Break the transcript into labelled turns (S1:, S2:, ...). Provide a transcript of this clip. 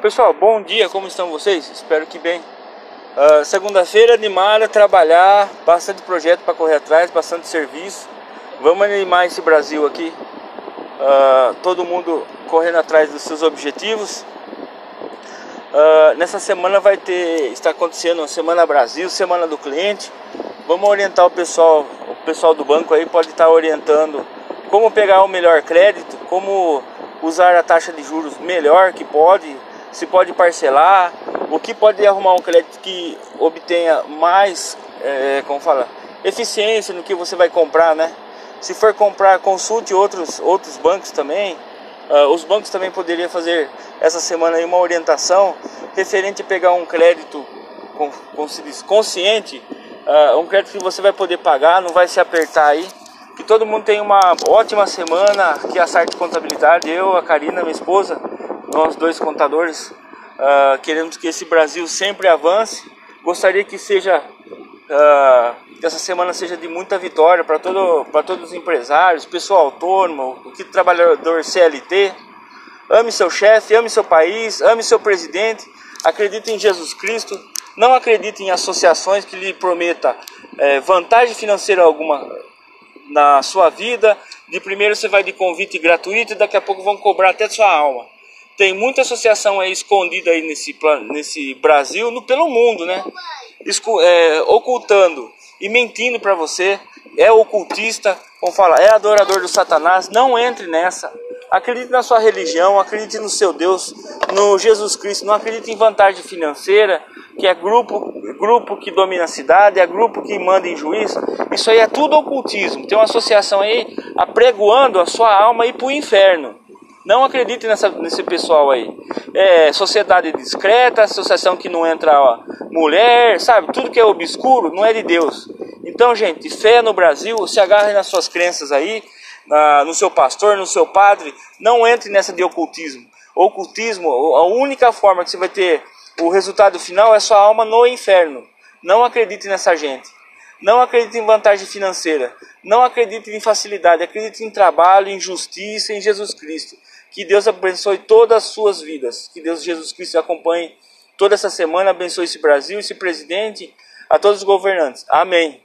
S1: Pessoal, bom dia, como estão vocês? Espero que bem. Uh, Segunda-feira animada, trabalhar, bastante projeto para correr atrás, bastante serviço. Vamos animar esse Brasil aqui. Uh, todo mundo correndo atrás dos seus objetivos. Uh, nessa semana vai ter, está acontecendo a Semana Brasil, Semana do Cliente. Vamos orientar o pessoal, o pessoal do banco aí pode estar orientando como pegar o melhor crédito, como usar a taxa de juros melhor que pode, se pode parcelar, o que pode arrumar um crédito que obtenha mais, é, como fala, eficiência no que você vai comprar, né? Se for comprar, consulte outros, outros bancos também. Uh, os bancos também poderiam fazer essa semana uma orientação referente a pegar um crédito com, com, consciente, uh, um crédito que você vai poder pagar, não vai se apertar aí. Que todo mundo tenha uma ótima semana, que a Sarte Contabilidade, eu, a Karina, minha esposa, nós dois contadores, uh, queremos que esse Brasil sempre avance. Gostaria que seja uh, que essa semana seja de muita vitória para todo, para todos os empresários, pessoal autônomo, o que trabalhador CLT. Ame seu chefe, ame seu país, ame seu presidente, acredite em Jesus Cristo, não acredite em associações que lhe prometa é, vantagem financeira alguma na sua vida. De primeiro você vai de convite gratuito e daqui a pouco vão cobrar até sua alma tem muita associação aí escondida aí nesse, nesse Brasil, no, pelo mundo, né? Esco, é, ocultando e mentindo para você. É ocultista, como fala, é adorador do Satanás. Não entre nessa. Acredite na sua religião, acredite no seu Deus, no Jesus Cristo. Não acredite em vantagem financeira, que é grupo, grupo que domina a cidade, é grupo que manda em juízo. Isso aí é tudo ocultismo. Tem uma associação aí apregoando a sua alma ir para o inferno. Não acredite nessa, nesse pessoal aí. É sociedade discreta, associação que não entra ó, mulher, sabe? Tudo que é obscuro não é de Deus. Então, gente, fé no Brasil, se agarre nas suas crenças aí, na, no seu pastor, no seu padre. Não entre nessa de ocultismo. Ocultismo, a única forma que você vai ter o resultado final é sua alma no inferno. Não acredite nessa gente. Não acredite em vantagem financeira. Não acredite em facilidade. Acredite em trabalho, em justiça, em Jesus Cristo. Que Deus abençoe todas as suas vidas. Que Deus Jesus Cristo acompanhe toda essa semana, abençoe esse Brasil, esse presidente, a todos os governantes. Amém.